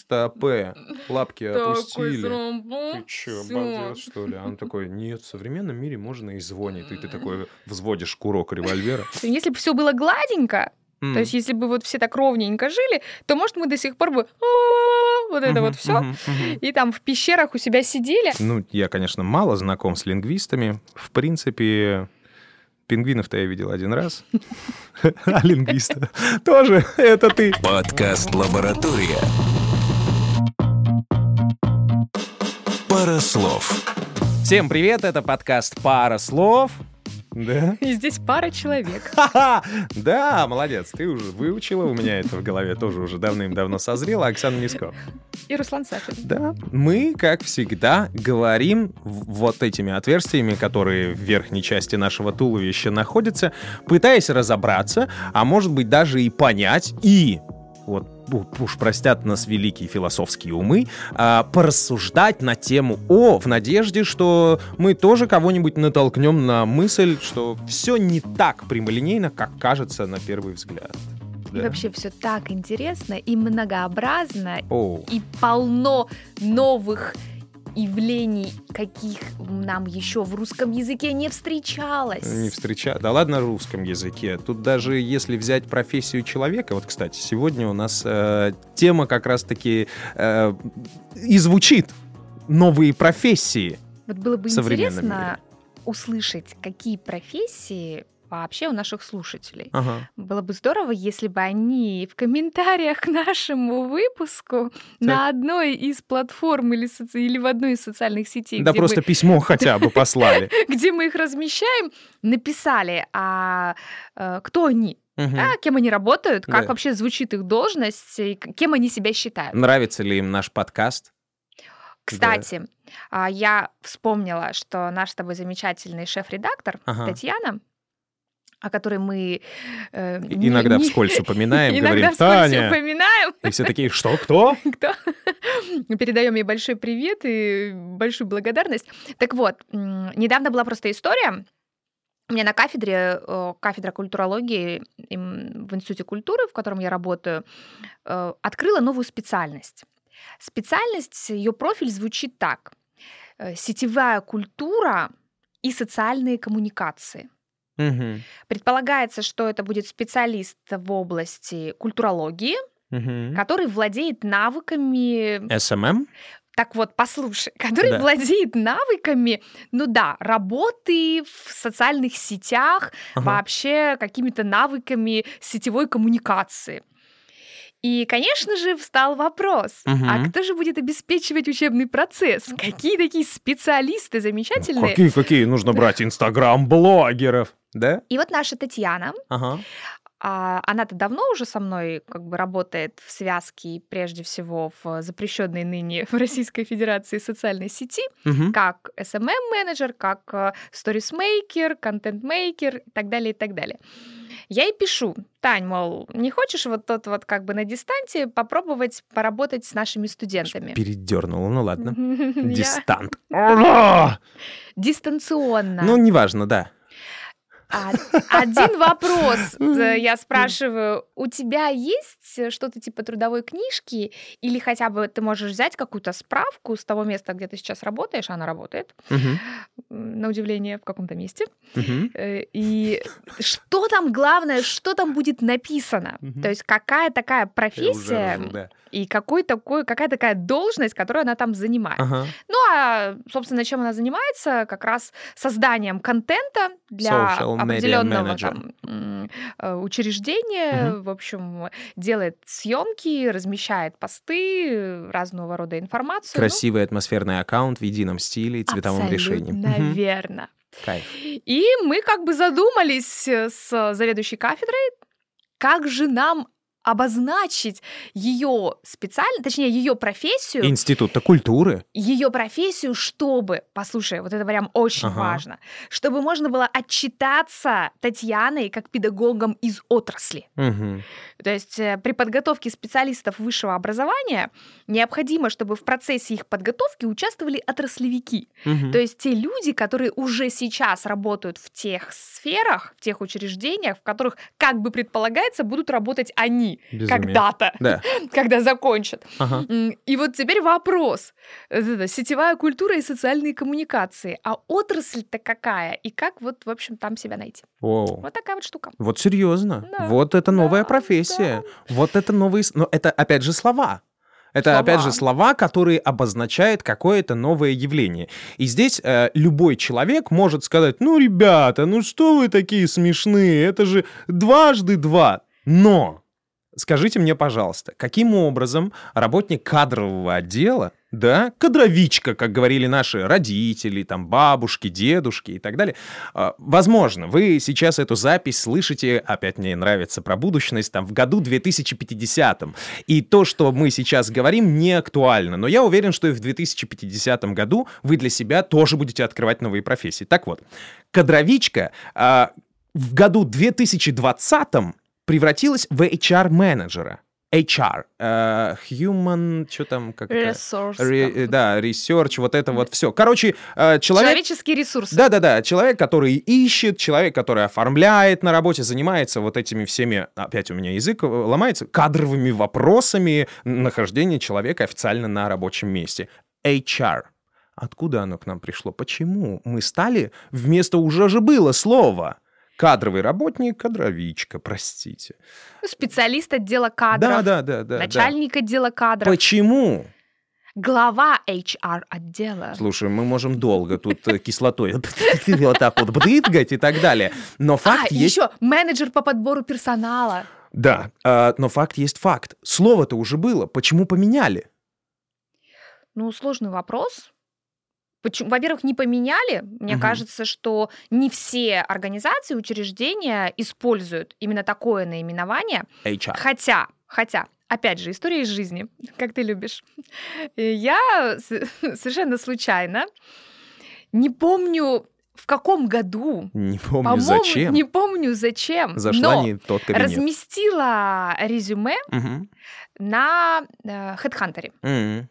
Стопе. Лапки опустили. Ты Всё. обалдел, что ли? А Он такой, нет, в современном мире можно и звонит. И ты такой взводишь курок револьвера. Если бы все было гладенько, М. то есть если бы вот все так ровненько жили, то, может, мы до сих пор бы вот это вот все. И там в пещерах у себя сидели. Ну, я, конечно, мало знаком с лингвистами. В принципе, пингвинов-то я видел один раз. А лингвиста тоже это ты. Подкаст «Лаборатория». Пара слов. Всем привет, это подкаст «Пара слов». Да? И здесь пара человек. Ха-ха! Да, молодец, ты уже выучила, у меня это в голове тоже уже давным-давно созрело. Оксана Миско. И Руслан Сафин. Да, мы, как всегда, говорим вот этими отверстиями, которые в верхней части нашего туловища находятся, пытаясь разобраться, а может быть даже и понять, и вот уж простят нас великие философские умы, а, порассуждать на тему О, в надежде, что мы тоже кого-нибудь натолкнем на мысль, что все не так прямолинейно, как кажется на первый взгляд. И Да? вообще все так интересно и многообразно, О, и полно новых явлений, каких нам еще в русском языке не встречалось. Не встреча. Да ладно русском языке. Тут даже если взять профессию человека, вот, кстати, сегодня у нас э, тема как раз-таки э, и звучит новые профессии. Вот было бы интересно услышать, какие профессии вообще у наших слушателей. Ага. Было бы здорово, если бы они в комментариях к нашему выпуску на одной из платформ или, соци- или в одной из социальных сетей, Да просто письмо хотя бы послали. мы, где мы их размещаем, написали, а э, кто они, Мгм. а, кем они работают, как Да. вообще звучит их должность, и кем они себя считают. Нравится ли им наш подкаст? Кстати, а, я вспомнила, что наш с тобой замечательный шеф-редактор Ага. Татьяна, о которой мы э, Иногда не- вскользь упоминаем, иногда говорим, вскользь Таня. упоминаем, И все такие, что, кто? кто передаем ей большой привет и большую благодарность. Так вот, недавно была просто история. У меня на кафедре, кафедра культурологии в Институте культуры, в котором я работаю, э, открыла новую специальность. Специальность, ее профиль звучит так. Э, Сетевая культура и социальные коммуникации. Мгм. Предполагается, что это будет специалист в области культурологии, Мгм. который владеет навыками SMM? так вот, послушай, который Да. владеет навыками, ну да, работы в социальных сетях, Ага. вообще какими-то навыками сетевой коммуникации. И, конечно же, встал вопрос, а Мгм. кто же будет обеспечивать учебный процесс? Какие такие специалисты замечательные? Какие, какие нужно брать инстаграм-блогеров? Да? И вот наша Татьяна, Ага. а, она-то давно уже со мной как бы работает в связке, прежде всего в запрещенной ныне в Российской Федерации социальной сети, Мгм. как SMM-менеджер, как э, сторисмейкер, контент-мейкер и так далее, и так далее. Я ей пишу, Тань, мол, не хочешь вот тот вот как бы на дистанте попробовать поработать с нашими студентами? Передернула, ну ладно. Дистант. Дистанционно. Ну, неважно, да. А- Один вопрос э, я спрашиваю. У тебя есть э, что-то типа трудовой книжки? Или хотя бы ты можешь взять какую-то справку с того места, где ты сейчас работаешь, она работает, м, на удивление, в каком-то месте. Э, И что там главное, что там будет написано? Мгм. То есть какая такая профессия ржу, да. и какой такой, какая такая должность, которую она там занимает. Ага. Ну а, собственно, чем она занимается? Как раз созданием контента для Social определенного там, э, учреждения. В общем, делает съемки, размещает посты, разного рода информацию. Ну, Красивый атмосферный аккаунт в едином стиле и цветовом решении. Верно. Кайф. И мы как бы задумались э, с заведующей кафедрой, как же нам обозначить ее специально, точнее ее профессию, Институт-то культуры. ее профессию, чтобы, послушай, вот это прям очень Ага. важно, чтобы можно было отчитаться Татьяной как педагогом из отрасли. Мгм. То есть э, при подготовке специалистов высшего образования необходимо, чтобы в процессе их подготовки участвовали отраслевики. Мгм. То есть те люди, которые уже сейчас работают в тех сферах, в тех учреждениях, в которых, как бы предполагается, будут работать они. Безумие. когда-то, Да. когда закончат. Ага. И вот теперь вопрос. Сетевая культура и социальные коммуникации. А отрасль-то какая? И как вот, в общем, там себя найти? Воу. Вот такая вот штука. Вот серьезно. Да, Вот это новая да, профессия. Вот это новые... Но это, опять же, слова. Это, опять же, слова, которые обозначают какое-то новое явление. И здесь э, любой человек может сказать, ну, ребята, ну что вы такие смешные, это же дважды два. Но скажите мне, пожалуйста, каким образом работник кадрового отдела, да, кадровичка, как говорили наши родители, там, бабушки, дедушки и так далее, а, Возможно, вы сейчас эту запись слышите, опять мне нравится про будущность, там, в году 2050. И то, что мы сейчас говорим, не актуально. Но я уверен, что и в 2050 году вы для себя тоже будете открывать новые профессии. Так вот, кадровичка а, в году 2020 превратилась в HR-менеджера. HR, э, human, что там, как? Resource. Там. да, research, вот это вот все. Короче, э, человек... Человеческие ресурсы. Да-да-да, человек, который ищет, человек, который оформляет на работе, занимается вот этими всеми, опять у меня язык ломается, кадровыми вопросами нахождения человека официально на рабочем месте. HR. Откуда оно к нам пришло? Почему мы стали, вместо уже же было слово, кадровый работник, кадровичка, простите. Ну, Специалист отдела кадров. Да-да-да. да. начальник отдела кадров. Почему? Глава HR отдела. Слушай, мы можем долго тут э, кислотой вот так вот брызгать и так далее. Но А, факт есть... еще менеджер по подбору персонала. Да, а, но факт есть факт. Слово-то уже было. Почему поменяли? Ну, сложный вопрос. Почему? Во-первых, не поменяли. Мне Мгм. кажется, что не все организации, учреждения используют именно такое наименование. HR. Хотя, хотя, опять же, история из жизни, как ты любишь. Я совершенно случайно, не помню в каком году, Не помню по-моему, зачем. не помню зачем, Зашла но не тот кабинет. разместила резюме Мгм. на э, HeadHunter. М.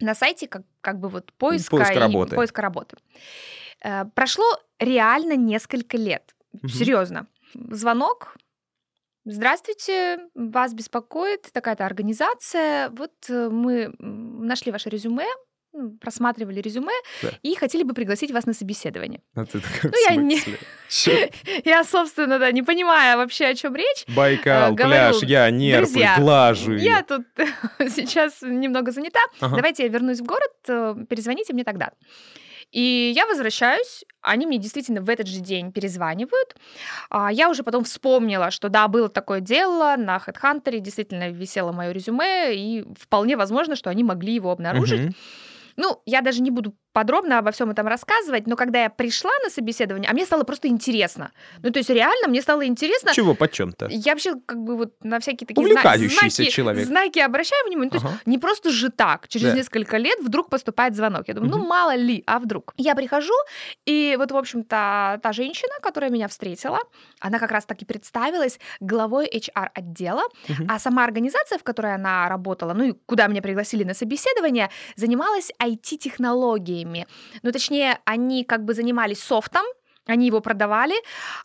на сайте как, как бы вот поиска, Поиска и- работы. поиска работы. Э, Прошло реально несколько лет. Мгм. Серьезно. Звонок. Здравствуйте, вас беспокоит такая-то организация. Вот э, мы нашли ваше резюме, просматривали резюме Да. и хотели бы пригласить вас на собеседование. А ты такая, Ну, я не-? Я, собственно, да, не понимая вообще, о чем речь, Байкал, Э, говорю, пляж, я нервы «Друзья, глажу. её». я тут сейчас немного занята. Ага. Давайте я вернусь в город, э, перезвоните мне тогда. И я возвращаюсь, они мне действительно в этот же день перезванивают. А Я уже потом вспомнила, что да, было такое дело, на HeadHunter действительно висело мое резюме, и вполне возможно, что они могли его обнаружить. Ну, я даже не буду подробно обо всем этом рассказывать, но когда я пришла на собеседование, а мне стало просто интересно. Ну, то есть реально мне стало интересно. Чего почем-то? Я вообще как бы вот на всякие такие Увлекающийся знаки, человек. знаки обращаю внимание. Ну, То есть Ага. не просто же так, через Да. несколько лет вдруг поступает звонок. Я думаю, ну Мгм. мало ли, а вдруг. Я прихожу, и вот, в общем-то, та женщина, которая меня встретила, она как раз таки представилась главой HR-отдела, Мгм. а сама организация, в которой она работала, ну и куда меня пригласили на собеседование, занималась IT-технологиями. Ну, точнее, они как бы занимались софтом, они его продавали,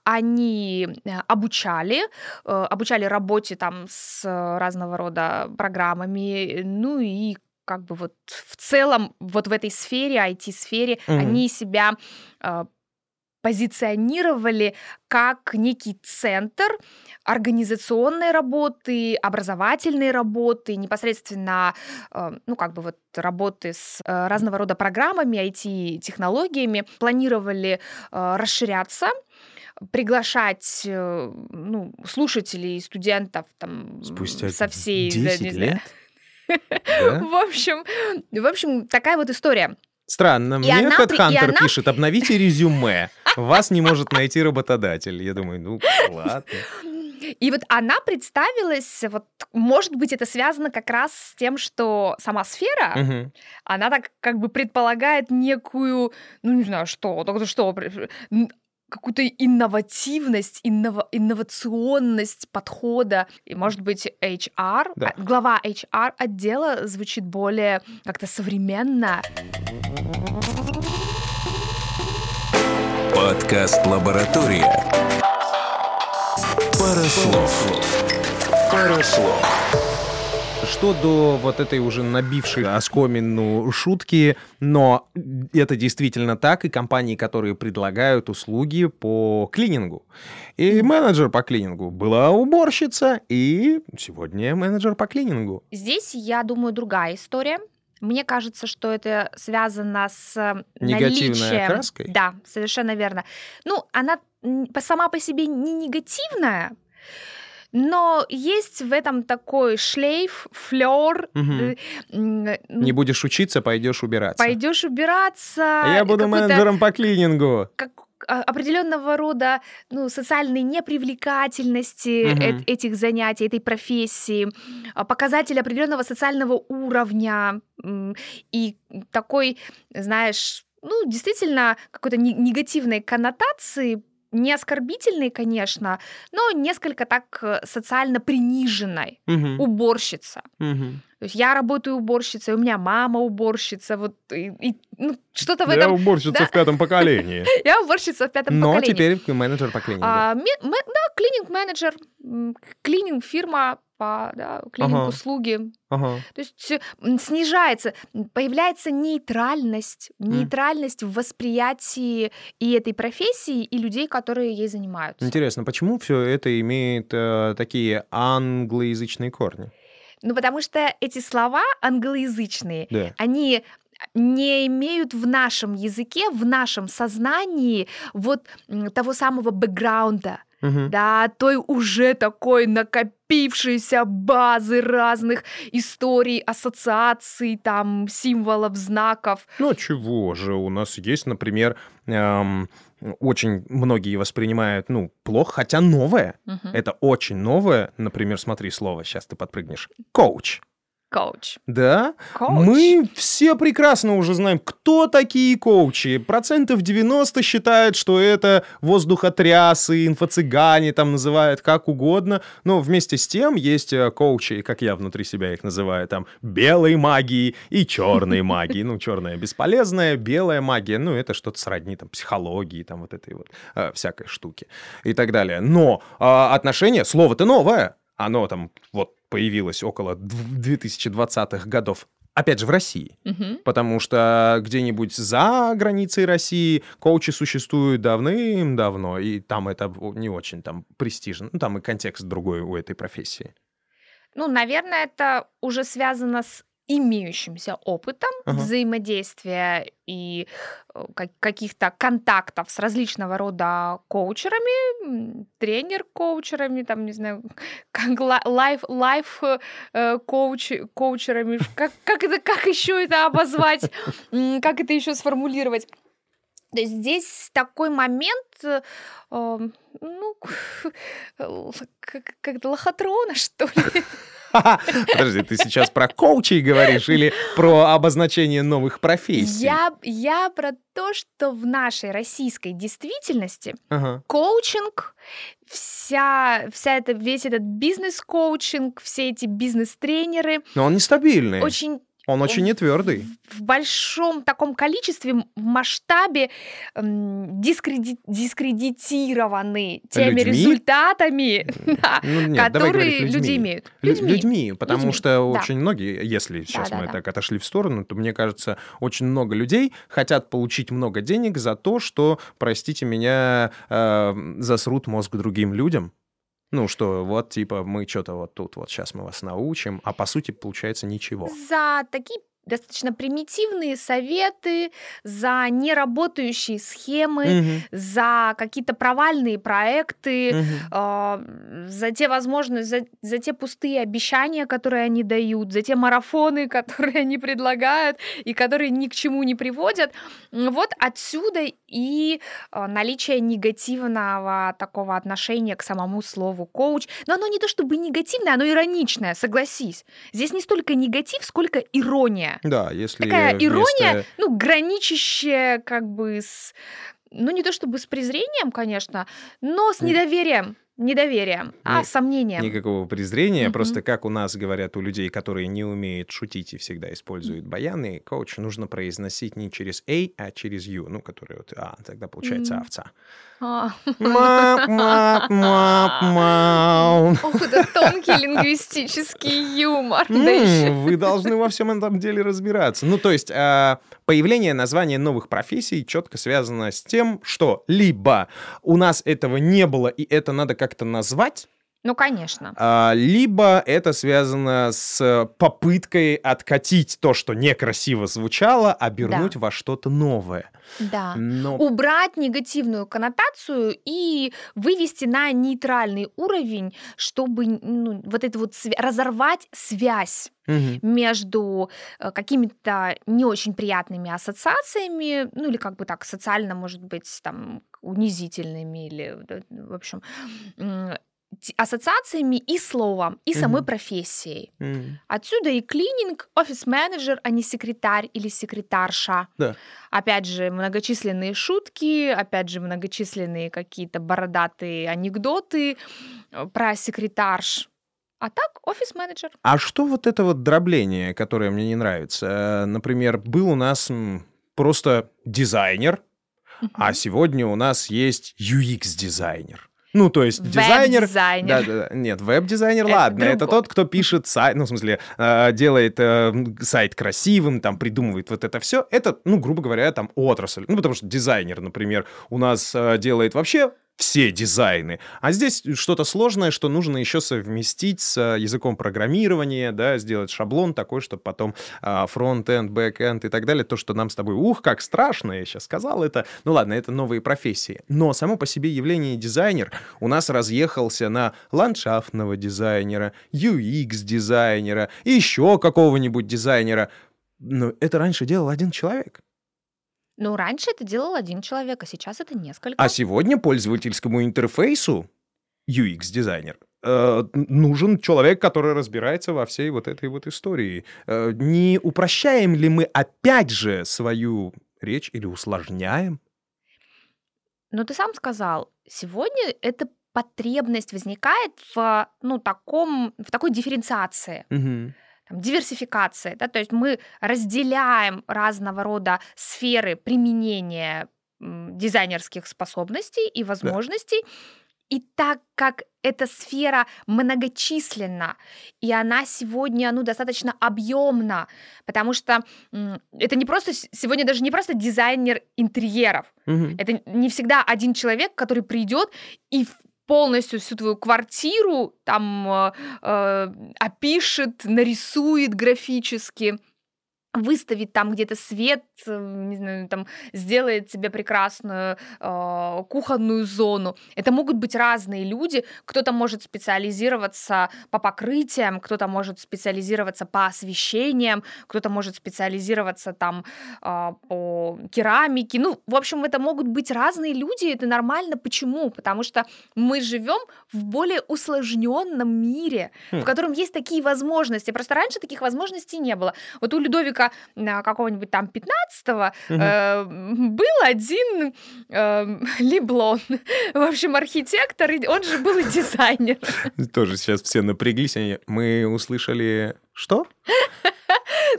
они э, обучали, э, обучали работе там с разного рода программами, ну и как бы вот в целом вот в этой сфере, IT-сфере, Мгм. они себя э, позиционировали как некий центр организационной работы, образовательной работы, непосредственно, э, ну, как бы вот работы с э, разного рода программами, IT-технологиями, планировали э, расширяться, приглашать ну, слушателей, студентов там, Спустя со всей... да, 10 не знаю. лет? Да? В общем, в общем, такая вот история. Странно. И Мне HeadHunter она- пишет, обновите резюме. Вас не может найти работодатель. Я думаю, ну ладно. И вот она представилась, вот, может быть, это связано как раз с тем, что сама сфера, Мгм. она так как бы предполагает некую, ну не знаю, что, только что, пр- н- какую-то инновативность, иннова- инновационность подхода. И, может быть, HR, Да. а, глава HR отдела звучит более как-то современно. Подкаст «Лаборатория». Пара слов. Пара слов. Что до вот этой уже набившей оскомину шутки, но это действительно так, и компании, которые предлагают услуги по клинингу. И менеджер по клинингу была уборщица, и сегодня менеджер по клинингу. Здесь, я думаю, другая история. Мне кажется, что это связано с Негативной наличием... окраской? Да, совершенно верно. Ну, она сама по себе не негативная, но есть в этом такой шлейф, флер. Мгм. Не будешь учиться, пойдешь убираться. Пойдешь убираться. А я буду менеджером по клинингу. как а, определенного рода ну, социальной непривлекательности эт- этих занятий, этой профессии, а, показатель определенного социального уровня и такой, знаешь, ну, действительно какой-то не- негативной коннотации, не оскорбительной, конечно, но несколько так э, социально приниженной. Мгм. Уборщица. Мгм. То есть я работаю уборщицей, у меня мама уборщица, вот и, и, ну, что-то в Я этом. уборщица да. в пятом поколении. Я уборщица в пятом Но поколении. теперь менеджер по клинингу. А, да, клининг-менеджер, клининг-фирма по да, Ага. клининг-услуги. Ага. То есть снижается, появляется нейтральность, нейтральность в восприятии и этой профессии, и людей, которые ей занимаются. Интересно, почему все это имеет э, такие англоязычные корни? Ну, потому что эти слова англоязычные, Да. они не имеют в нашем языке, в нашем сознании вот того самого бэкграунда, Мгм. да, той уже такой накопившейся базы разных историй, ассоциаций, там, символов, знаков. Ну а чего же, у нас есть, например, эм, очень многие воспринимают, ну, плохо, хотя новое. Мгм. Это очень новое. Например, смотри слово, сейчас ты подпрыгнешь. Коуч. Коуч. Да? Коуч. Мы все прекрасно уже знаем, кто такие коучи. Процентов 90 считают, что это воздухотрясы, инфо-цыгане там называют как угодно. Но вместе с тем есть э, коучи, как я внутри себя их называю, там белой магии и черной магии. Ну, черная бесполезная, белая магия, ну, это что-то сродни там психологии, там вот этой вот э, всякой штуки и так далее. Но а, отношения, слово-то новое, оно там вот появилось около дв- 2020-х годов. Опять же, в России. Мгм. Потому что где-нибудь за границей России коучи существуют давным-давно, и там это не очень там престижно. Ну, там и контекст другой у этой профессии. Ну, наверное, это уже связано с имеющимся опытом Ага. взаимодействия и э, как- каких-то контактов с различного рода коучерами, тренер-коучерами, там, не знаю, лайф, лайф э, коуч, коучерами. Как, как, это, как еще это обозвать? Как это еще сформулировать? То есть здесь такой момент, э, ну, как- как-то лохотрона, что ли. Подожди, ты сейчас про коучей говоришь или про обозначение новых профессий? Я, я про то, что в нашей российской действительности Ага. коучинг, вся, вся это, весь этот бизнес-коучинг, все эти бизнес-тренеры Но он нестабильный. очень Он очень не твердый. в большом таком количестве, в масштабе дискреди- дискредитированы теми Людьми? результатами, да, Ну, нет, которые людьми. люди имеют. Лю- Людьми, потому Людьми, что да. очень многие, если сейчас мы Да-да-да. так отошли в сторону, то мне кажется, очень много людей хотят получить много денег за то, что, простите меня, э, засрут мозг другим людям. Ну, что вот, типа, мы что-то вот тут вот сейчас мы вас научим, а по сути получается ничего. за такие достаточно примитивные советы, за неработающие схемы, Мгм, за какие-то провальные проекты, мгм. а, за те возможности, за, за те пустые обещания, которые они дают, за те марафоны, которые они предлагают и которые ни к чему не приводят. Вот отсюда и а, наличие негативного такого отношения к самому слову коуч. Но оно не то чтобы негативное, оно ироничное, согласись. Здесь не столько негатив, сколько ирония. Да, если Такая ирония, вместо- ну, граничащая как бы с... Ну, не то чтобы с презрением, конечно, но с недоверием. Недоверием, а Ни- сомнением. Никакого презрения, Мгм. просто как у нас говорят у людей, которые не умеют шутить и всегда используют баяны, коуч нужно произносить не через A, а через U, ну, который вот, а, тогда получается М. овца. А. Ох, это тонкий лингвистический юмор. Вы должны во всем этом деле разбираться. Ну, то есть, а, появление названия новых профессий четко связано с тем, что либо у нас этого не было, и это надо как-то назвать, Ну, конечно. а, либо это связано с попыткой откатить то, что некрасиво звучало, обернуть во что-то новое. Да. Но Убрать негативную коннотацию и вывести на нейтральный уровень, чтобы ну, вот это вот свя- разорвать связь Мгм. между э, какими-то не очень приятными ассоциациями, ну или как бы так социально, может быть, там унизительными или, э, в общем, ассоциациями и словом, и самой Мгм. профессией. М. Отсюда и клининг, офис-менеджер, а не секретарь или секретарша. Да. Опять же, многочисленные шутки, опять же, многочисленные какие-то бородатые анекдоты э, про секретарш. А так, офис-менеджер. А что вот это вот дробление, которое мне не нравится? Э, Например, был у нас просто дизайнер, а Мгм. сегодня у нас есть UX-дизайнер. Ну, то есть дизайнер... Веб-дизайнер. Да, да, да. Нет, веб-дизайнер, Это ладно, это другое. тот, кто пишет сайт, ну, в смысле, э, делает э, сайт красивым, там, придумывает вот это все. Это, ну, грубо говоря, там, отрасль. Ну, потому что дизайнер, например, у нас э, делает вообще все дизайны. А здесь что-то сложное, что нужно еще совместить с э, языком программирования, да, сделать шаблон такой, чтобы потом а, front-end, back-end и так далее. То, что нам с тобой, ух, как страшно, я сейчас сказал это. Ну ладно, это новые профессии. Но само по себе явление дизайнер у нас разъехался на ландшафтного дизайнера, UX-дизайнера, еще какого-нибудь дизайнера. Но это раньше делал один человек. Ну, раньше это делал один человек, а сейчас это несколько. А сегодня пользовательскому интерфейсу UX-дизайнер э, нужен человек, который разбирается во всей вот этой вот истории. Э, Не упрощаем ли мы опять же свою речь или усложняем? Но ты сам сказал, сегодня эта потребность возникает в, ну, таком, в такой дифференциации. Мгм. Там, диверсификации, да, то есть мы разделяем разного рода сферы применения дизайнерских способностей и возможностей, и так как эта сфера многочисленна, и она сегодня, ну, достаточно объемна, потому что это не просто, сегодня даже не просто дизайнер интерьеров, Мгм. это не всегда один человек, который придет и полностью всю твою квартиру там э, э, опишет, нарисует графически, выставит там где-то свет, э, не знаю, там сделает себе прекрасную э, кухонную зону. Это могут быть разные люди. Кто-то может специализироваться по покрытиям, кто-то может специализироваться по освещениям, кто-то может специализироваться там а, по керамике. Ну, в общем, это могут быть разные люди, это нормально. Почему? Потому что мы живем в более усложненном мире, Хм. в котором есть такие возможности. Просто раньше таких возможностей не было. Вот у Людовика а, какого-нибудь там 15-го Мгм. э, был один э, Леблон. В общем, архитектор, он же был и дизайнер. Тоже сейчас все напряглись. они, Мы услышали... Что?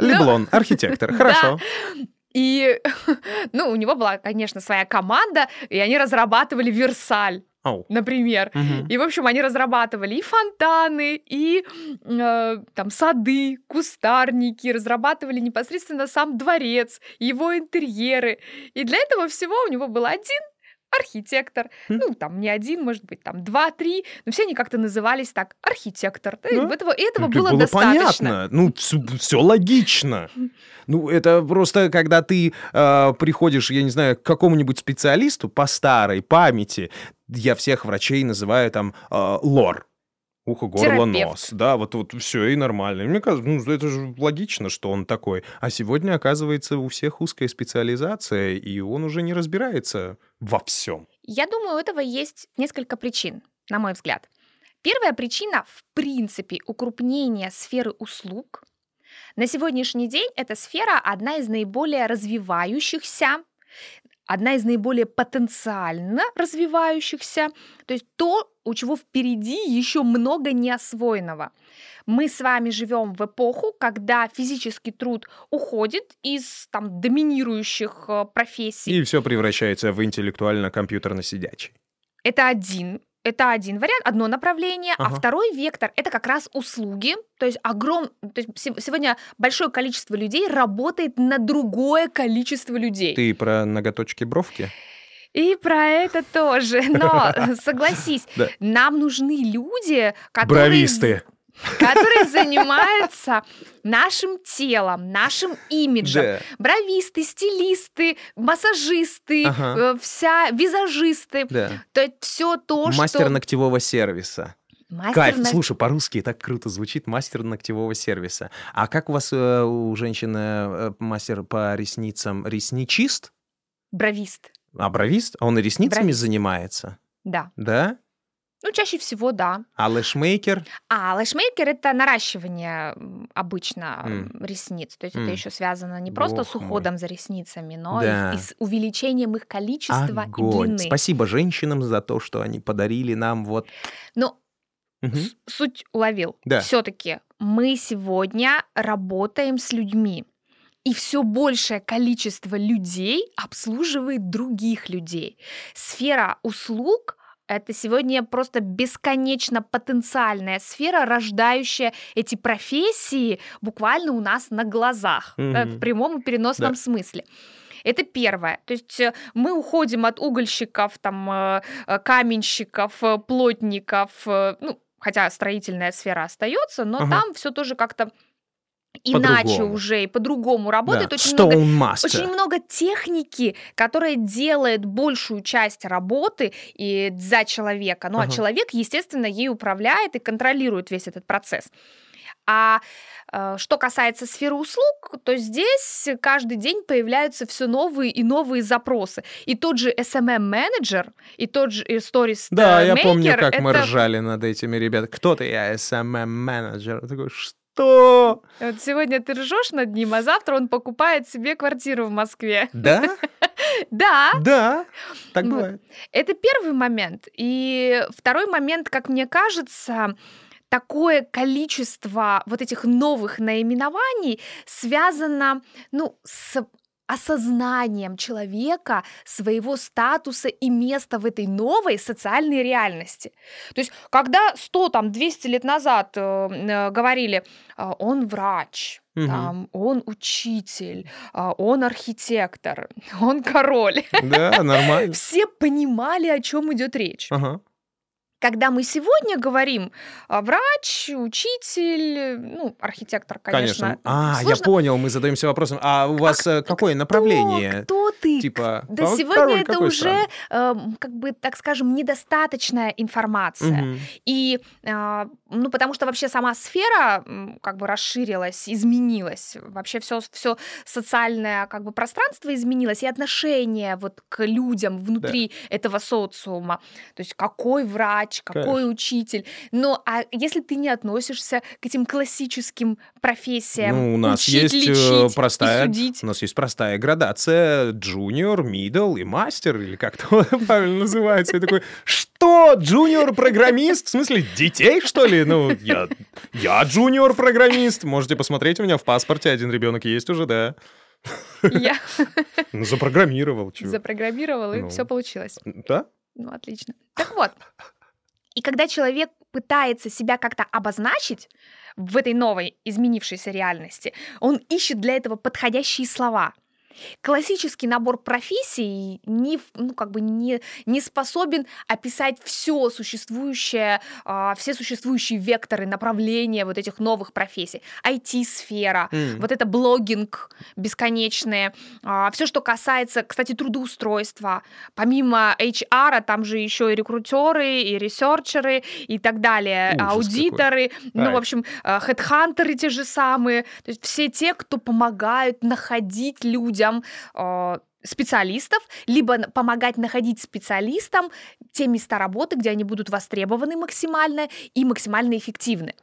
Ну, Леблон, архитектор. Хорошо. И, ну, у него была, конечно, своя команда, и они разрабатывали Версаль, Ау. например. Мгм. И, в общем, они разрабатывали и фонтаны, и э, там сады, кустарники, разрабатывали непосредственно сам дворец, его интерьеры. И для этого всего у него был один архитектор. Хм. Ну, там не один, может быть, там два-три, но все они как-то назывались так, архитектор. Да, Да. этого, и этого Ну, было, было достаточно. понятно. Ну, все логично. Ну, это просто, когда ты э, приходишь, я не знаю, к какому-нибудь специалисту по старой памяти, я всех врачей называю там э, лор. Ухо, горло, Терапевт. нос. Да, вот, вот все и нормально. Мне кажется, ну, это же логично, что он такой. А сегодня, оказывается, у всех узкая специализация, и он уже не разбирается во всем. Я думаю, у этого есть несколько причин, на мой взгляд. Первая причина, в принципе, укрупнение сферы услуг. На сегодняшний день эта сфера одна из наиболее развивающихся, одна из наиболее потенциально развивающихся, то есть то, у чего впереди еще много неосвоенного. Мы с вами живем в эпоху, когда физический труд уходит из там, доминирующих э, профессий. И все превращается в интеллектуально-компьютерно-сидячий. Это один это один вариант, одно направление, а Ага. второй вектор это как раз услуги. То есть огром, то есть се- сегодня большое количество людей работает на другое количество людей. Ты про ноготочки бровки? И про это тоже. Но согласись, Да. нам нужны люди, которые Бровисты. Которые занимаются нашим телом, нашим имиджем. Да. Бровисты, стилисты, массажисты, Ага. э, вся визажисты. Да. То есть все то, Мастер что... ногтевого сервиса. Мастер Кайф. ног- Слушай, по-русски так круто звучит мастер ногтевого сервиса. А как у вас э, у женщины э, мастер по ресницам ресничист? Бровист, А бровист? А он и ресницами Бровист. занимается? да. Да? Ну, чаще всего, да. А лэшмейкер? А лэшмейкер — это наращивание обычно М. ресниц. То есть М. это еще связано не просто Бог с мой. уходом за ресницами, но Да. и, и с увеличением их количества и Огонь. длины. Спасибо женщинам за то, что они подарили нам вот... Мгм. с- суть уловил. Да. Все-таки мы сегодня работаем с людьми. И все большее количество людей обслуживает других людей. Сфера услуг это сегодня просто бесконечно потенциальная сфера, рождающая эти профессии буквально у нас на глазах, Мгм. в прямом и переносном Да. смысле. Это первое. То есть э, мы уходим от угольщиков, там, э, каменщиков, плотников, ну, хотя строительная сфера остается, но Ага. там все тоже как-то иначе По-другому. уже и по-другому работает. Да. Очень много Stone Master. очень много техники, которая делает большую часть работы и за человека. Ну, Ага. а человек, естественно, ей управляет и контролирует весь этот процесс. А э, что касается сферы услуг, то здесь каждый день появляются все новые и новые запросы. И тот же SMM-менеджер, и тот же Stories Да, я помню, как мы это- ржали над этими ребятами. Кто ты? Я SMM-менеджер. Такой, что? Вот сегодня ты ржешь над ним, а завтра он покупает себе квартиру в Москве. Да? Да, Да. Так бывает. Это первый момент. И второй момент, как мне кажется, такое количество вот этих новых наименований связано ну, с осознанием человека своего статуса и места в этой новой социальной реальности. То есть, когда 100, там, 200 лет назад э, э, говорили, а, он врач, Мгм. там, он учитель, а, он архитектор, он король, Да, нормально. все понимали, о чем идет речь. Ага. Когда мы сегодня говорим а, врач, учитель, ну, архитектор, конечно. Конечно. А, я сложно. понял, мы задаемся вопросом. А у вас э, какое Кто- направление? Кто, ты? Типа, Да а сегодня это уже, эм, как бы, так скажем, недостаточная информация. Мгм. И, а, ну, потому что вообще сама сфера как бы расширилась, изменилась. Вообще все, все социальное как бы пространство изменилось, и отношение вот к людям внутри этого социума. То есть какой врач, какой Конечно. учитель. Но а если ты не относишься к этим классическим профессиям, Ну, у нас учить, есть э, лечить и простая, судить. у нас есть простая градация junior, middle и мастер, или как то правильно называется. Я такой, что, junior-программист? В смысле, детей, что ли? Ну, я, я junior-программист. Можете посмотреть, у меня в паспорте один ребенок есть уже, да. Я Ну, запрограммировал, чего. запрограммировала, и Ну. все получилось. Да? Ну, отлично. Так вот, и когда человек пытается себя как-то обозначить в этой новой изменившейся реальности, он ищет для этого подходящие слова. Классический набор профессий не, ну, как бы не, не способен описать все существующее, а, все существующие векторы, направления вот этих новых профессий. IT-сфера, М. вот это блогинг бесконечное, все, что касается, кстати, трудоустройства. Помимо HR, там же еще и рекрутеры, и ресерчеры, и так далее, Ужас аудиторы, ну, Ай. в общем, э, хедхантеры те же самые. То есть все те, кто помогают находить людям э, специалистов, либо помогать находить специалистам те места работы, где они будут востребованы максимально и максимально эффективны.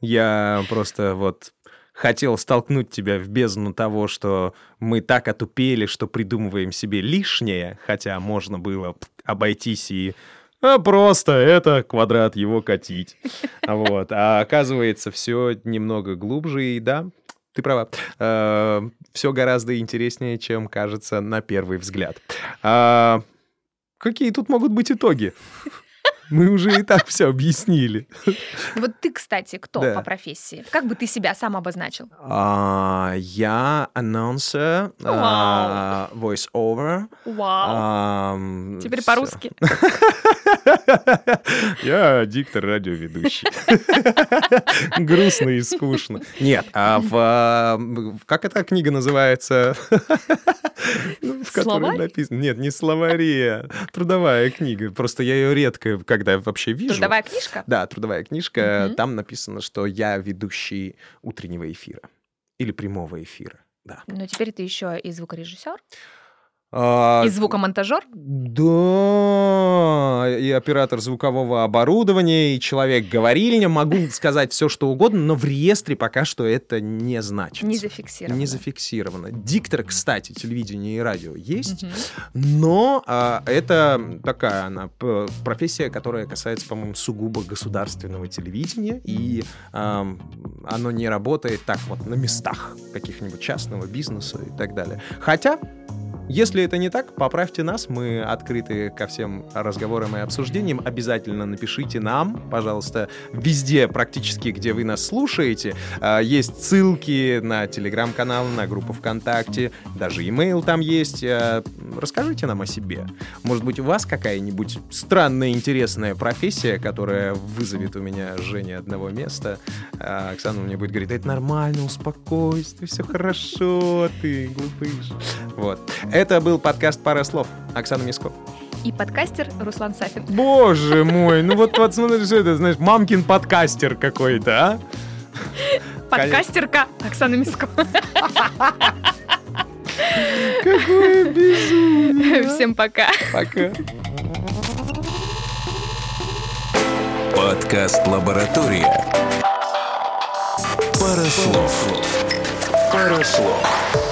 Я просто вот хотел столкнуть тебя в бездну того, что мы так отупели, что придумываем себе лишнее, хотя можно было обойтись и а просто это квадрат его катить. Вот. А оказывается, все немного глубже, и да, ты права. Э, все гораздо интереснее, чем кажется на первый взгляд. А, какие тут могут быть итоги? Мы уже и так все объяснили. Вот ты, кстати, кто Да. по профессии? Как бы ты себя сам обозначил? А, я анонсер, а, voice-over. Вау. Теперь по-русски. Я диктор радиоведущий. Грустно и скучно. Нет, а в... Как эта книга называется? В которой Словарь? написано... Нет, не словари, а трудовая книга. Просто я ее редко, когда вообще вижу. Трудовая книжка? Да, трудовая книжка. Мгм. Там написано, что я ведущий утреннего эфира. Или прямого эфира. Да. Но теперь ты еще и звукорежиссер, А, и звукомонтажер. Да, и оператор звукового оборудования, и человек-говорильня. Могу сказать все, что угодно, но в реестре пока что это не значится. Не зафиксировано. Не зафиксировано. Диктор, кстати, телевидение и радио есть, но а, это такая она профессия, которая касается, по-моему, сугубо государственного телевидения, и ам, оно не работает так вот на местах каких-нибудь частного бизнеса и так далее. Хотя если это не так, поправьте нас, мы открыты ко всем разговорам и обсуждениям. Обязательно напишите нам, пожалуйста, везде практически, где вы нас слушаете. А, Есть ссылки на телеграм-канал, на группу ВКонтакте, даже имейл там есть. А, Расскажите нам о себе. Может быть, у вас какая-нибудь странная, интересная профессия, которая вызовет у меня жжение одного места. А Оксана мне будет говорить, «Да это нормально, успокойся, все хорошо, ты глупыш. Вот. Это был подкаст «Пара слов». Оксана Миско. И подкастер Руслан Сафин. Боже мой, ну вот, вот смотри, что это, знаешь, мамкин подкастер какой-то, а? Подкастерка Оксана Миско. Какое безумие. Всем пока. Пока. Подкаст «Лаборатория». Пара слов. Пара слов.